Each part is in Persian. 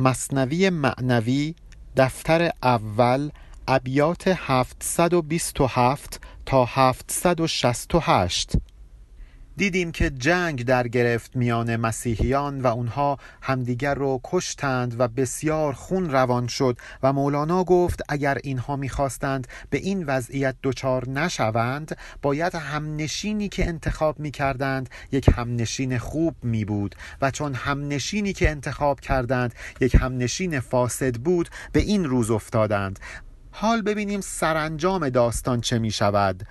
مصنوی معنوی دفتر اول ابیات 727 تا 768 دیدیم که جنگ در گرفت میان مسیحیان و اونها همدیگر رو کشتند و بسیار خون روان شد و مولانا گفت اگر اینها می‌خواستند به این وضعیت دچار نشوند باید همنشینی که انتخاب می‌کردند یک همنشین خوب می بود و چون همنشینی که انتخاب کردند یک همنشین فاسد بود به این روز افتادند. حال ببینیم سرانجام داستان چه می شود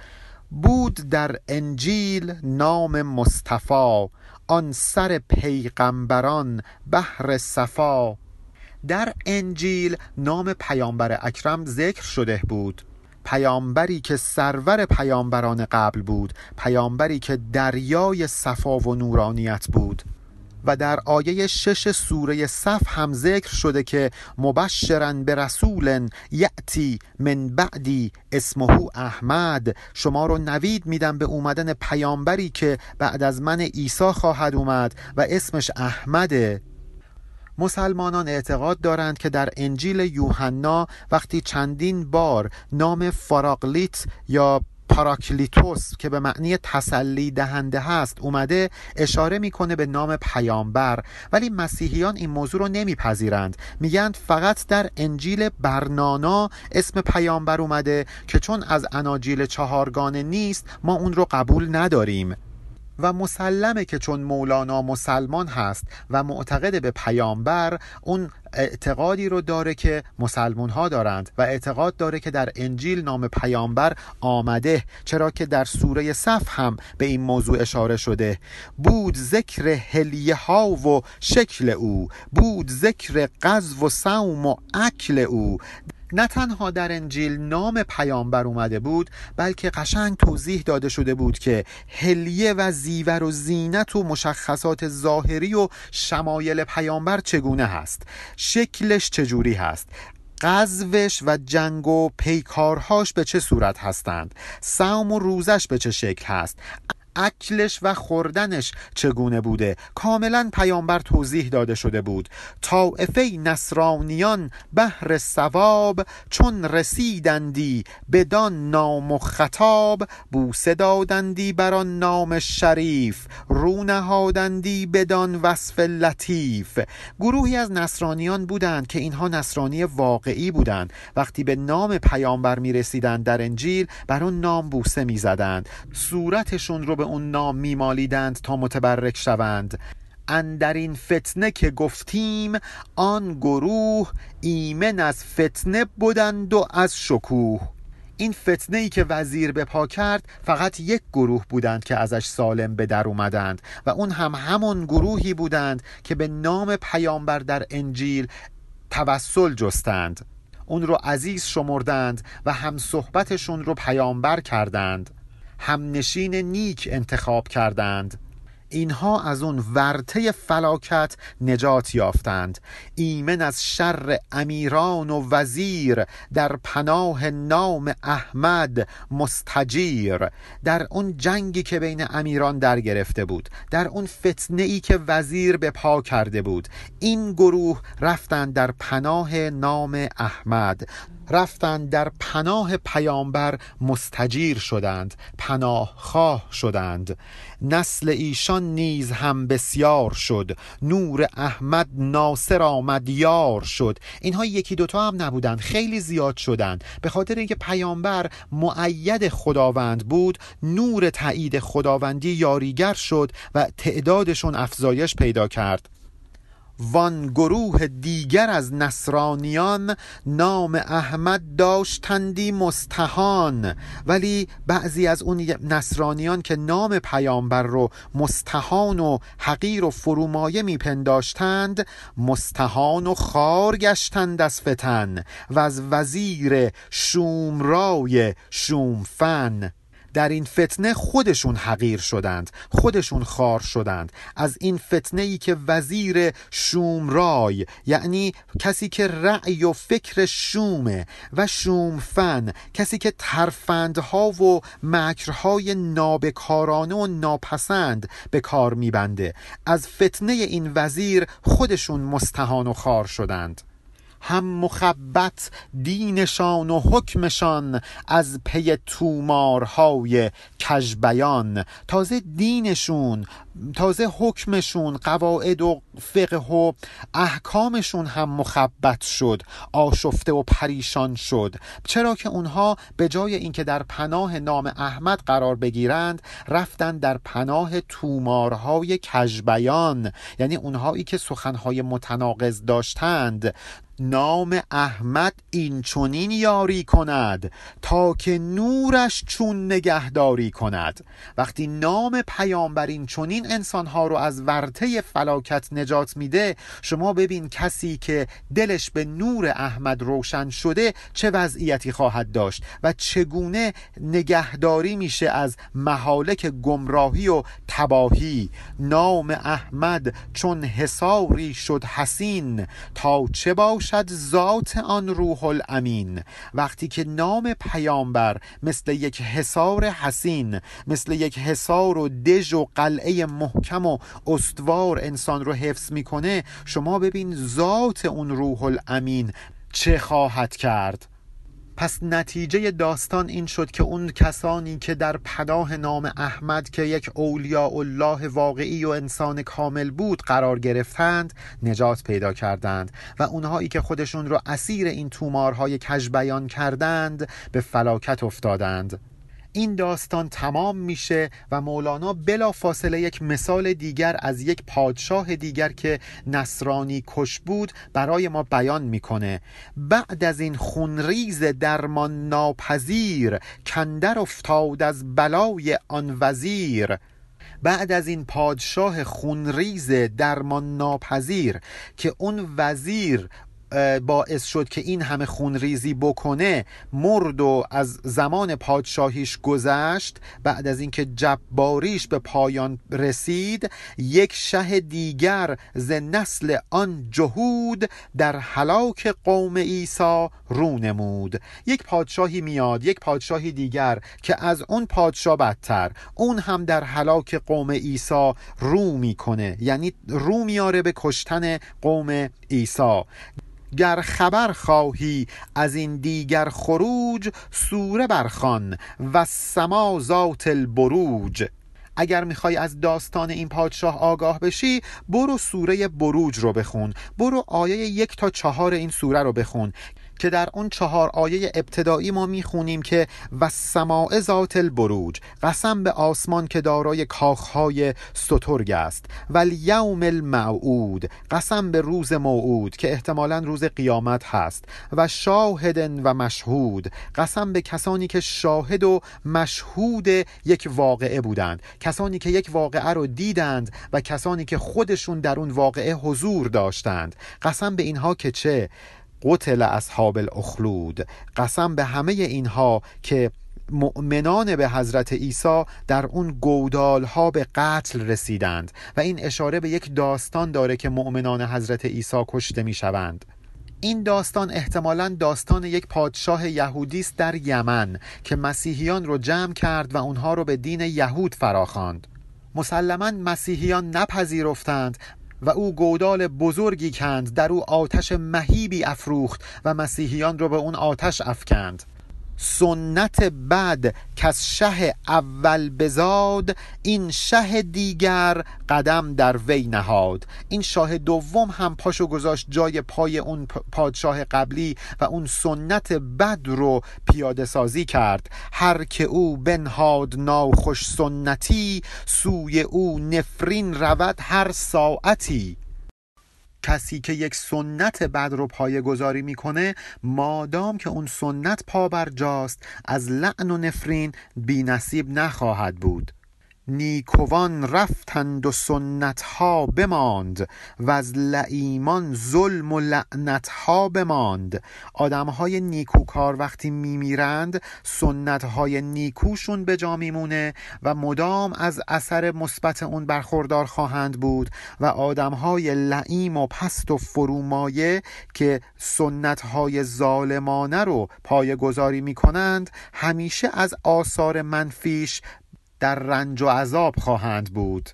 بود در انجیل نام مصطفی آن سر پیغمبران بحر صفا. در انجیل نام پیامبر اکرم ذکر شده بود. پیامبری که سرور پیامبران قبل بود پیامبری که دریای صفا و نورانیت بود. و در آیه شش سوره صف هم ذکر شده که مبشرا به رسول یعتی من بعدی اسمه احمد. شما رو نوید میدم به اومدن پیامبری که بعد از من عیسی خواهد اومد و اسمش احمده مسلمانان اعتقاد دارند که در انجیل یوحنا وقتی چندین بار نام فاراقلیت یا پاراکلیتوس که به معنی تسلی دهنده هست اومده اشاره می‌کنه به نام پیامبر. ولی مسیحیان این موضوع رو نمیپذیرند. میگند فقط در انجیل برنانا اسم پیامبر اومده که چون از اناجیل چهارگانه نیست ما اون رو قبول نداریم. و مسلمه که چون مولانا مسلمان هست و معتقد به پیامبر اون اعتقادی رو داره که مسلمون ها دارند و اعتقاد داره که در انجیل نام پیامبر آمده چرا که در سوره صف هم به این موضوع اشاره شده. بود ذکر هلیه ها و شکل او بود ذکر قذف و سوم و اکل او. نه تنها در انجیل نام پیامبر اومده بود بلکه قشنگ توضیح داده شده بود که هلیه و زیور و زینت و مشخصات ظاهری و شمایل پیامبر چگونه هست؟ شکلش چجوری هست؟ قذوش و جنگ و پیکارهاش به چه صورت هستند؟ سوم و روزش به چه شکل هست؟ اکلش و خوردنش چگونه بوده؟ کاملا پیامبر توضیح داده شده بود. طائفه نصرانیان بهر ثواب چون رسیدندی بدان نام و خطاب بوسه دادندی بر آن نام شریف رو نهادندی بدان وصف لطیف. گروهی از نصرانیان بودند که اینها نصرانی واقعی بودند. وقتی به نام پیامبر می رسیدند در انجیل بر اون نام بوسه می زدند صورتشون رو به اون نام میمالیدند تا متبرک شوند. اندر این فتنه که گفتیم آن گروه ایمن از فتنه بودند و از شکوه. این فتنه ای که وزیر به پا کرد فقط یک گروه بودند که ازش سالم به در اومدند و اون هم همون گروهی بودند که به نام پیامبر در انجیل توسل جستند. اون رو عزیز شمردند و هم صحبتشون رو پیامبر کردند. همنشین نیک انتخاب کردند. اینها از اون ورته فلاکت نجات یافتند. ایمن از شر امیران و وزیر در پناه نام احمد مستجیر. در اون جنگی که بین امیران در گرفته بود در اون فتنه ای که وزیر به پا کرده بود این گروه رفتند در پناه نام احمد. رفتند در پناه پیامبر مستجیر شدند پناه خواه شدند. نسل ایشان نیز هم بسیار شد. نور احمد ناصر آمد یار شد. اینها یکی دوتا هم نبودند خیلی زیاد شدند. به خاطر اینکه پیامبر معید خداوند بود نور تایید خداوندی یاریگر شد و تعدادشون افزایش پیدا کرد. وان گروه دیگر از نصرانیان نام احمد داشتندی مستهان. ولی بعضی از اون نصرانیان که نام پیامبر رو مستهان و حقیر و فرومایه میپنداشتند مستهان و خار گشتند از فتن و از وزیر شومرای شومفن. در این فتنه خودشون حقیر شدند خودشون خار شدند. از این فتنه ای که وزیر شومرای یعنی کسی که رأی و فکر شومه و شومفن کسی که ترفندها و مکرهای نابکارانه و ناپسند به کار میبنده. از فتنه این وزیر خودشون مستهان و خار شدند. هم مخبت دینشان و حکمشان از پی تومارهای کژبیان. تازه دینشون تازه حکمشون قواعد و فقه و احکامشون هم مخبت شد آشفته و پریشان شد. چرا که اونها به جای اینکه در پناه نام احمد قرار بگیرند رفتن در پناه تومارهای کژبیان. یعنی اونهایی که سخنهای متناقض داشتند. نام احمد این چونین یاری کند تا که نورش چون نگهداری کند. وقتی نام پیامبر این چونین انسانها رو از ورطه فلاکت نجات میده شما ببین کسی که دلش به نور احمد روشن شده چه وضعیتی خواهد داشت و چگونه نگهداری میشه از محالک گمراهی و تباهی. نام احمد چون حساری شد حسین تا چه باش باشد ذات آن روح الامین. وقتی که نام پیامبر مثل یک حصار حسین مثل یک حصار و دژ و قلعه محکم و استوار انسان رو حفظ می‌کنه شما ببین ذات اون روح الامین چه خواهد کرد. پس نتیجه داستان این شد که اون کسانی که در پناه نام احمد که یک اولیاء الله واقعی و انسان کامل بود قرار گرفتند نجات پیدا کردند و اونهایی که خودشون رو اسیر این تومارهای کج بیان کردند به فلاکت افتادند. این داستان تمام میشه و مولانا بلا فاصله یک مثال دیگر از یک پادشاه دیگر که نصرانی کش بود برای ما بیان می‌کنه. بعد از این خونریز درمان ناپذیر کندر افتاد از بلای آن وزیر. بعد از این پادشاه خونریز درمان ناپذیر که اون وزیر باعث شد که این همه خونریزی بکنه مرد و از زمان پادشاهیش گذشت بعد از اینکه جباریش به پایان رسید یک شه دیگر ز نسل آن جهود در هلاک قوم عیسی رو نمود. یک پادشاهی میاد یک پادشاهی دیگر که از اون پادشاه بدتر اون هم در هلاک قوم عیسی رو می‌کنه. یعنی رو میاره به کشتن قوم عیسی. گر خبر خواهی از این دیگر خروج سوره برخان و سما ذات البروج. اگر می‌خوای از داستان این پادشاه آگاه بشی برو سوره بروج رو بخون. برو آیه یک تا چهار این سوره رو بخون که در اون چهار آیه ابتدایی ما می‌خونیم که و سماع ذات البروج قسم به آسمان که دارای کاخهای سترگ است. و یوم الموعود قسم به روز موعود که احتمالا روز قیامت هست. و شاهد و مشهود قسم به کسانی که شاهد و مشهود یک واقعه بودند. کسانی که یک واقعه رو دیدند و کسانی که خودشون در اون واقعه حضور داشتند. قسم به اینها که چه؟ قتل اصحاب الاخلود. قسم به همه اینها که مؤمنان به حضرت عیسی در اون گودال ها به قتل رسیدند و این اشاره به یک داستان داره که مؤمنان حضرت عیسی کشته می شوند این داستان احتمالا داستان یک پادشاه یهودی است در یمن که مسیحیان رو جمع کرد و اونها رو به دین یهود فراخواند. مسلما مسیحیان نپذیرفتند و او گودال بزرگی کند در او آتش مهیبی افروخت و مسیحیان را به اون آتش افکند. سنت بد کس شه اول بزاد این شه دیگر قدم در وی نهاد. این شاه دوم هم پاشو گذاشت جای پای اون پادشاه قبلی و اون سنت بد رو پیاده سازی کرد. هر که او بنهاد ناخوش سنتی سوی او نفرین رود هر ساعتی. کسی که یک سنت بد رو پایه گذاری می‌کنه مادام که اون سنت پا بر جاست از لعن و نفرین بی نصیب نخواهد بود. نیکوان رفتند و سنت ها بماند و از لعیمان ظلم و لعنت ها بماند. آدم های نیکوکار وقتی میمیرند سنت های نیکوشون به جا میمونه و مدام از اثر مثبت اون برخوردار خواهند بود و آدم های لعیم و پست و فرومایه که سنت های ظالمانه رو پایه گذاری می کنند همیشه از آثار منفیش در رنج و عذاب خواهند بود.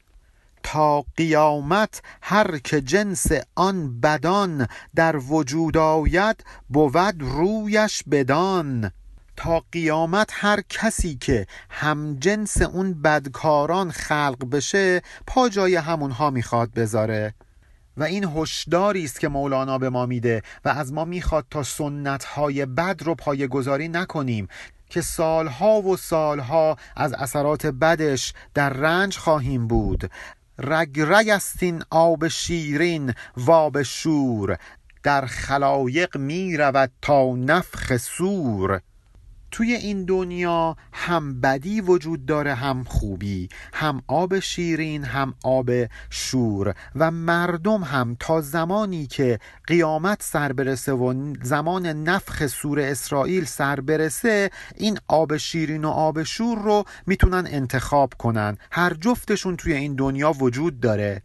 تا قیامت هر که جنس آن بدان در وجود آید بود رویش بدان. تا قیامت هر کسی که هم جنس اون بدکاران خلق بشه پا جای همونها می‌خواد بذاره. و این هشداری است که مولانا به ما میده و از ما می‌خواد تا سنت های بد رو پایه نکنیم. که سالها و سالها از اثرات بدش در رنج خواهیم بود. رگ رگ استین آب شیرین واب شور. در خلایق می رود تا نفخ سور. توی این دنیا هم بدی وجود داره هم خوبی هم آب شیرین هم آب شور و مردم هم تا زمانی که قیامت سر برسه و زمان نفخ سور اسرائیل سر برسه این آب شیرین و آب شور رو می‌تونن انتخاب کنن. هر جفتشون توی این دنیا وجود داره.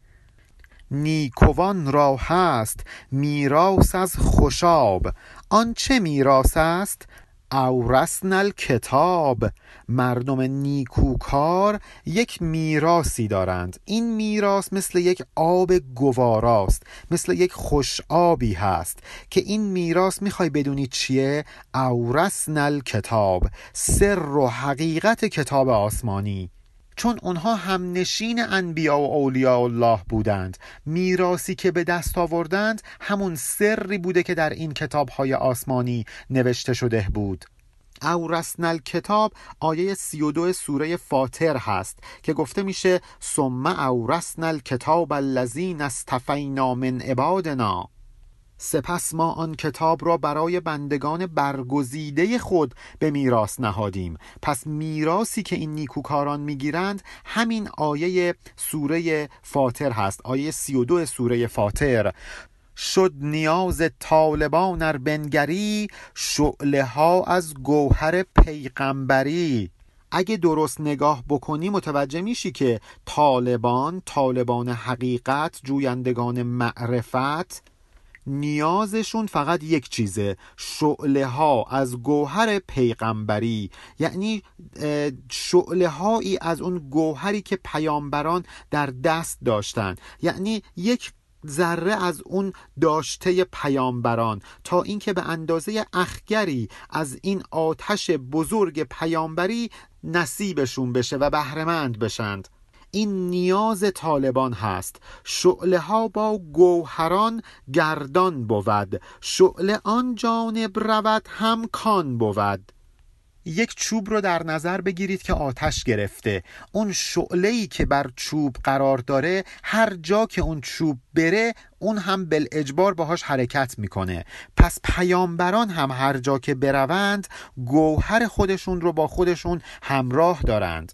نیکوان را هست میراث از خوشاب. آن چه میراث است؟ اورسن کتاب مردم نیکوکار یک میراسی دارند. این میراث مثل یک آب گواراست مثل یک خوش آبی هست که این میراث می‌خوای بدونی چیه؟ اورسن کتاب سر و حقیقت کتاب آسمانی. چون اونها هم نشین انبیا و اولیاء الله بودند. میراسی که به دست آوردند همون سری بوده که در این کتابهای آسمانی نوشته شده بود. اورسن کتاب آیه 32 سوره فاطر هست که گفته میشه ثم اورسن کتاب الذین استفینا من عبادنا. سپس ما آن کتاب را برای بندگان برگزیده خود به میراث نهادیم. پس میراسی که این نیکوکاران می‌گیرند همین آیه سوره فاطر هست. آیه 32 سوره فاطر شد نیاز طالبان ار بنگری شعله ها از گوهر پیغمبری. اگه درست نگاه بکنی متوجه میشی که طالبان طالبان حقیقت جویندگان معرفت نیازشون فقط یک چیزه شعله ها از گوهر پیغمبری. یعنی شعله هایی از اون گوهری که پیامبران در دست داشتن. یعنی یک ذره از اون داشته پیامبران. تا اینکه به اندازه اخگری از این آتش بزرگ پیامبری نصیبشون بشه و بهرهمند بشند. این نیاز طالبان هست. شعله ها با گوهران گردان بود. شعله آن جانب رود هم کان بود. یک چوب رو در نظر بگیرید که آتش گرفته. اون شعله ای که بر چوب قرار داره هر جا که اون چوب بره اون هم بل اجبار باهاش حرکت می‌کنه. پس پیامبران هم هر جا که بروند گوهر خودشون رو با خودشون همراه دارند.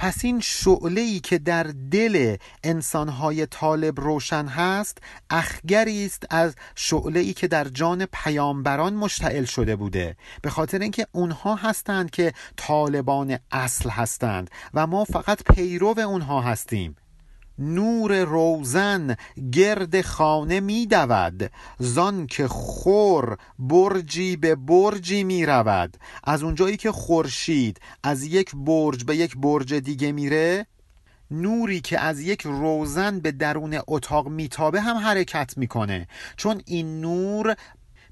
پس این شعله ای که در دل انسانهای طالب روشن هست اخگری است از شعله ای که در جان پیامبران مشتعل شده بوده. به خاطر اینکه اونها هستند که طالبان اصل هستند و ما فقط پیرو اونها هستیم. نور روزن گرد خانه می دود. زان که خور برجی به برجی می رود. از اونجایی که خورشید از یک برج به یک برج دیگه میره نوری که از یک روزن به درون اتاق میتابه هم حرکت می‌کنه. چون این نور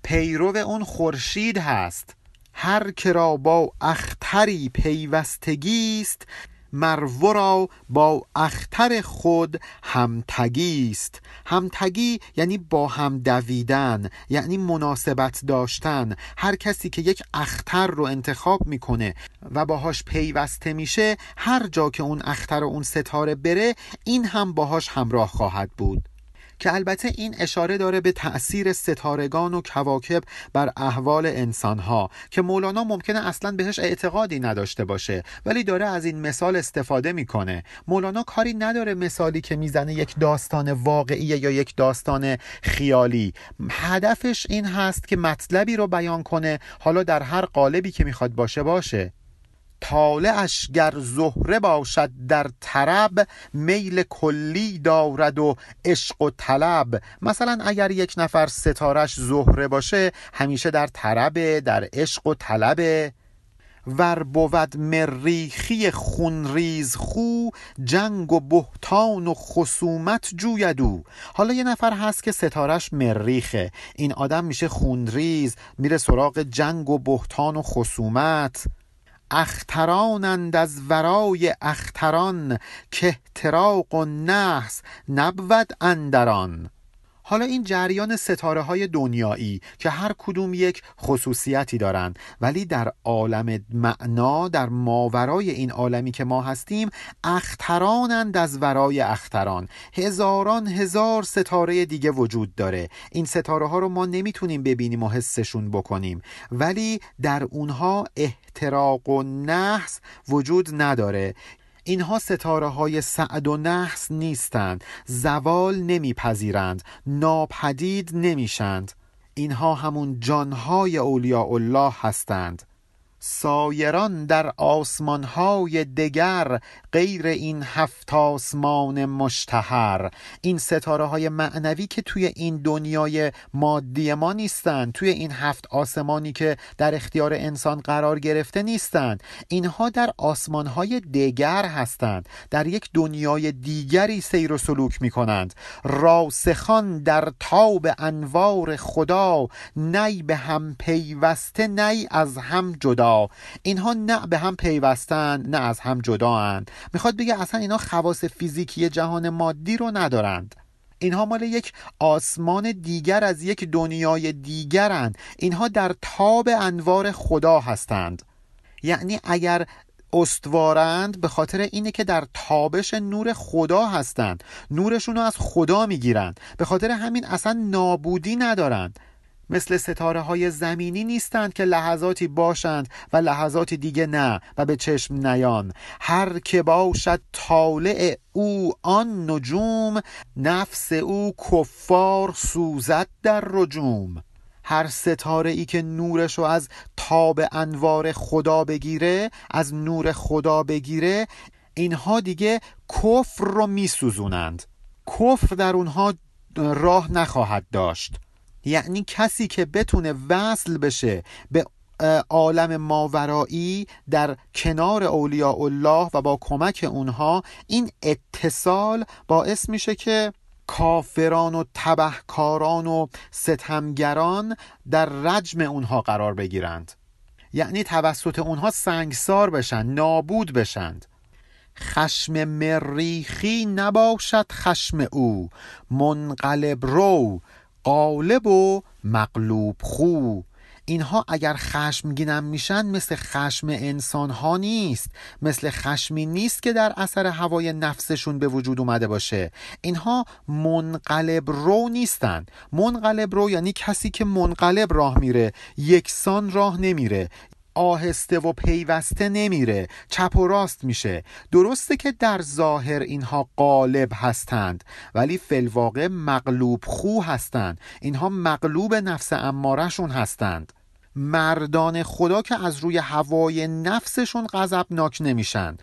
پیرو اون خورشید هست. هر که را با اختری پیوستگی است مرو را با اختر خود همتگی است. همتگی یعنی با هم دویدن یعنی مناسبت داشتن. هر کسی که یک اختر رو انتخاب می‌کنه و باهاش پیوسته میشه هر جا که اون اختر و اون ستاره بره این هم باهاش همراه خواهد بود. که البته این اشاره داره به تأثیر ستارگان و کواکب بر احوال انسانها که مولانا ممکنه اصلا بهش اعتقادی نداشته باشه ولی داره از این مثال استفاده می‌کنه. مولانا کاری نداره مثالی که می‌زنه یک داستان واقعی یا یک داستان خیالی. هدفش این هست که مطلبی رو بیان کنه. حالا در هر قالبی که می‌خواد باشه باشه. طالعش گر زهره باشد در طرب میل کلی دارد و عشق و طلب. مثلا اگر یک نفر ستارش زهره باشه همیشه در طرب در عشق و طلب. ور بود مریخی خونریز خو جنگ و بهتان و خصومت جویدو حالا یه نفر هست که ستارش مریخه. این آدم میشه خونریز میره سراغ جنگ و بهتان و خصومت. اخترانند از ورای اختران که احتراق و نحس نبود اندران. حالا این جریان ستاره های دنیایی که هر کدوم یک خصوصیتی دارند ولی در عالم معنا در ماورای این عالمی که ما هستیم اخترانند از ورای اختران. هزاران هزار ستاره دیگه وجود داره. این ستاره ها رو ما نمی‌تونیم ببینیم و حسشون بکنیم. ولی در اونها احتراق و نحس وجود نداره. اینها ستاره های سعد و نحس نیستند. زوال نمیپذیرند. ناپدید نمیشند. اینها همون جانهای اولیاء الله هستند. سایران در آسمانهای دگر غیر این هفت آسمان مشتهر. این ستاره های معنوی که توی این دنیای مادی ما نیستند توی این هفت آسمانی که در اختیار انسان قرار گرفته نیستند. اینها در آسمانهای دگر هستند. در یک دنیای دیگری سیر و سلوک می کنند راسخان در تاب انوار خدا نی به هم پیوسته نی از هم جدا. اینها نه به هم پیوستن نه از هم جدا می‌خواد بگه اصلا اینها خواص فیزیکی جهان مادی رو ندارند. اینها مال یک آسمان دیگر از یک دنیای دیگرند. اینها در تاب انوار خدا هستند. یعنی اگر استوارند به خاطر اینه که در تابش نور خدا هستند. نورشون رو از خدا می‌گیرند. به خاطر همین اصلا نابودی ندارند. مثل ستاره های زمینی نیستند که لحظاتی باشند و لحظاتی دیگه نه و به چشم نیان. هر که باشد طالع او آن نجوم نفس او کفار سوزد در رجوم. هر ستاره ای که نورش رو از تاب انوار خدا بگیره از نور خدا بگیره اینها دیگه کفر رو میسوزونند. کفر در اونها راه نخواهد داشت. یعنی کسی که بتونه وصل بشه به عالم ماورایی در کنار اولیاء الله و با کمک اونها این اتصال باعث میشه که کافران و تبهکاران و ستمگران در رجم اونها قرار بگیرند. یعنی توسط اونها سنگسار بشن نابود بشند. خشم مریخی نباشد خشم او منقلب رو قالب و مغلوب خو. اینها اگر خشمگینم میشن مثل خشم انسان ها نیست مثل خشمی نیست که در اثر هوای نفسشون به وجود اومده باشه. اینها منقلب رو نیستند منقلب رو یعنی کسی که منقلب راه میره یکسان راه نمیره. آهسته و پیوسته نمیره. چپ و راست میشه. درسته که در ظاهر اینها قالب هستند ولی فلواقع مغلوب خو هستند. اینها مغلوب نفس امارشون هستند. مردان خدا که از روی هوای نفسشون غضبناک نمیشن.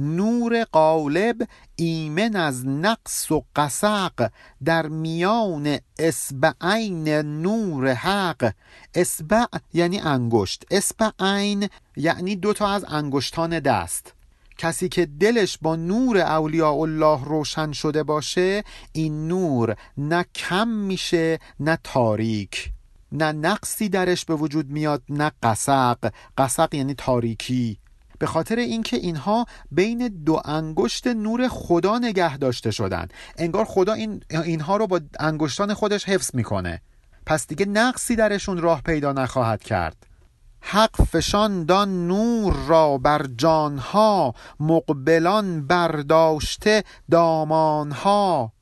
نور قالب ایمن از نقص و قسق در میان اسبعین نور حق. اسبع یعنی انگشت. اسبعین یعنی دوتا از انگشتان دست. کسی که دلش با نور اولیاء الله روشن شده باشه این نور نه کم میشه نه تاریک. نه نقصی درش به وجود میاد نه قسق قسق یعنی تاریکی. به خاطر اینکه اینها بین دو انگشت نور خدا نگه داشته شدن. انگار خدا این اینها رو با انگشتان خودش حفظ می‌کنه. پس دیگه نقصی درشون راه پیدا نخواهد کرد. حق فشان دان نور را بر جانها مقبلان برداشته دامانها.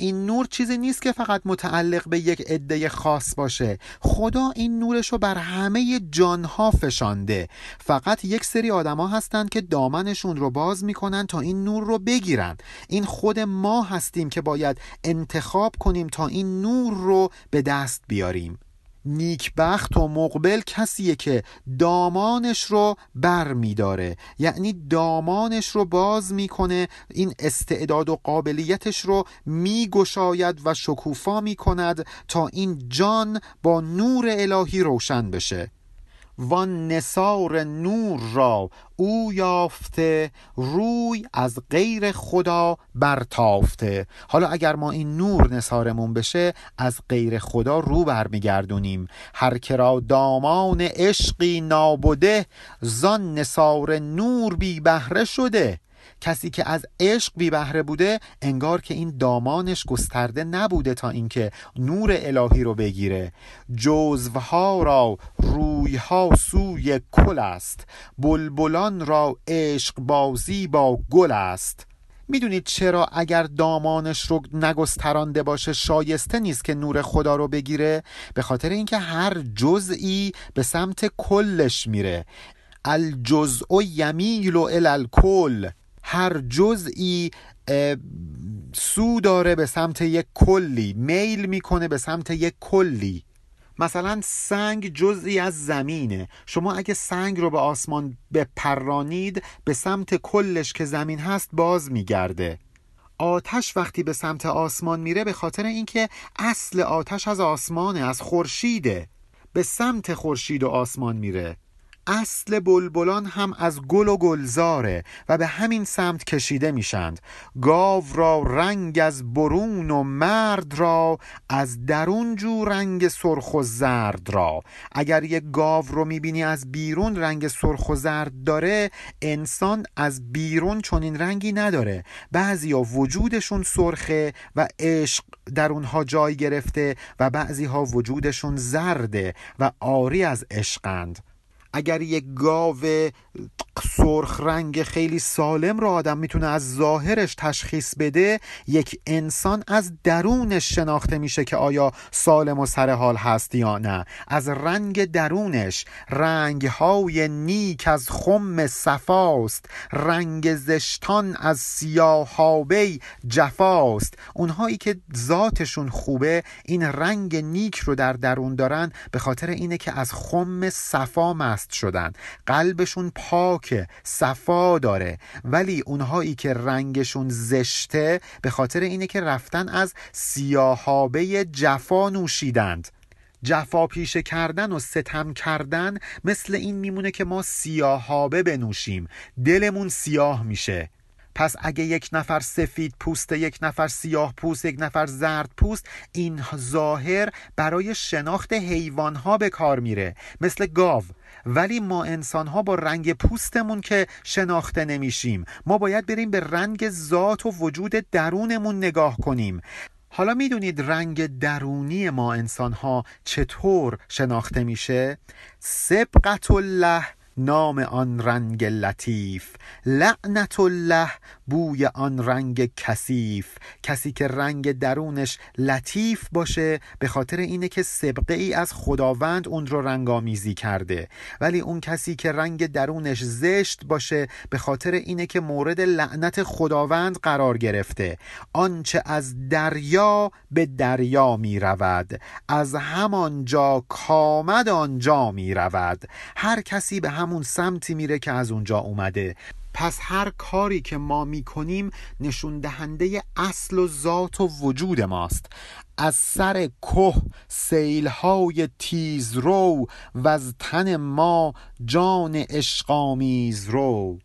این نور چیزی نیست که فقط متعلق به یک عده خاص باشه. خدا این نورش رو بر همه جانها فشانده. فقط یک سری آدما هستند که دامنشون رو باز می‌کنن تا این نور رو بگیرن. این خود ما هستیم که باید انتخاب کنیم تا این نور رو به دست بیاریم. نیکبخت و مقبل کسیه که دامانش رو بر میداره. یعنی دامانش رو باز می‌کنه این استعداد و قابلیتش رو میگشاید و شکوفا می‌کند تا این جان با نور الهی روشن بشه. وان نصار نور را او یافته روی از غیر خدا برتافته. حالا اگر ما این نور نصارمون بشه از غیر خدا رو برمیگردونیم. هر کرا دامان عشقی نابوده زان نصار نور بی بهره شده. کسی که از عشق بی بهره بوده انگار که این دامانش گسترده نبوده تا اینکه نور الهی رو بگیره. جزوها را رویها سوی کل است. بلبلان را عشق بازی با گل است. می‌دونید چرا اگر دامانش رو نگسترانده باشه شایسته نیست که نور خدا رو بگیره؟ به خاطر اینکه هر جزئی به سمت کلش میره. الجزء یمیل و الکل. هر جزئی سو داره به سمت یک کلی میل می‌کنه به سمت یک کلی. مثلا سنگ جزئی از زمینه. شما اگه سنگ رو به آسمان بپرانید به سمت کلش که زمین هست باز میگرده. آتش وقتی به سمت آسمان میره به خاطر اینکه اصل آتش از آسمانه از خورشیده. به سمت خورشید و آسمان میره. اصل بلبلان هم از گل و گلزاره و به همین سمت کشیده میشند. گاو را رنگ از برون و مرد را از درون جو رنگ سرخ و زرد را. اگر یک گاو رو می‌بینی از بیرون رنگ سرخ و زرد داره انسان از بیرون چنین رنگی نداره. بعضی ها وجودشون سرخه و عشق در اونها جای گرفته و بعضی ها وجودشون زرده و آری از عشقند. اگر یک گاو سرخ رنگ خیلی سالم رو آدم می‌تونه از ظاهرش تشخیص بده یک انسان از درونش شناخته میشه که آیا سالم و سرحال هست یا نه. از رنگ درونش رنگ های نیک از خم صفاست رنگ زشتان از سیاهابی جفاست. اونهایی که ذاتشون خوبه این رنگ نیک رو در درون دارن به خاطر اینه که از خم صفا مست شدن. قلبشون پاک صفا داره. ولی اونهایی که رنگشون زشته به خاطر اینه که رفتن از سیاهابه جفا نوشیدند. جفا پیشه کردن و ستم کردن مثل این میمونه که ما سیاهابه بنوشیم. دلمون سیاه میشه. پس اگه یک نفر سفید پوست یک نفر سیاه پوست یک نفر زرد پوست این ظاهر برای شناخت حیوانها به کار میره مثل گاو ولی ما انسان ها با رنگ پوستمون که شناخته نمیشیم ما باید بریم به رنگ ذات و وجود درونمون نگاه کنیم حالا می‌دونید رنگ درونی ما انسان ها چطور شناخته میشه؟ سبقت الله نام آن رنگ لطیف لعنت الله بوی آن رنگ کثیف. کسی که رنگ درونش لطیف باشه به خاطر اینه که سبقه ای از خداوند اون رو رنگامیزی کرده. ولی اون کسی که رنگ درونش زشت باشه به خاطر اینه که مورد لعنت خداوند قرار گرفته. آنچه از دریا به دریا می رود. از همانجا کامد آنجا می رود. هر کسی به همون سمتی میره که از اونجا اومده. پس هر کاری که ما می‌کنیم نشون دهنده اصل و ذات و وجود ماست. از سر که سیلهای تیز رو و از تن ما جان اشقامیز رو.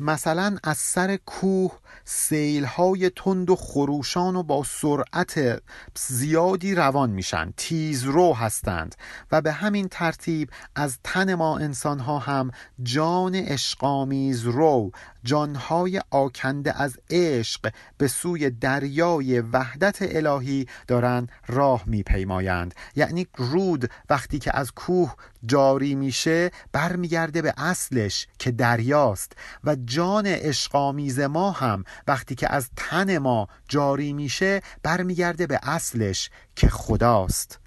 مثلا از سر کوه سیلهای تند و خروشان و با سرعت زیادی روان میشن. تیز رو هستند و به همین ترتیب از تن ما انسان ها هم جان اشقامیز رو جانهای آکنده از عشق به سوی دریای وحدت الهی دارند راه میپیمایند. یعنی رود وقتی که از کوه جاری میشه برمیگرده به اصلش که دریاست. و جان عشقآمیز ما هم وقتی که از تن ما جاری میشه برمیگرده به اصلش که خداست.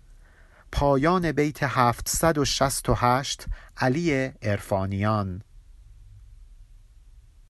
پایان بیت 768 علی ارفانیان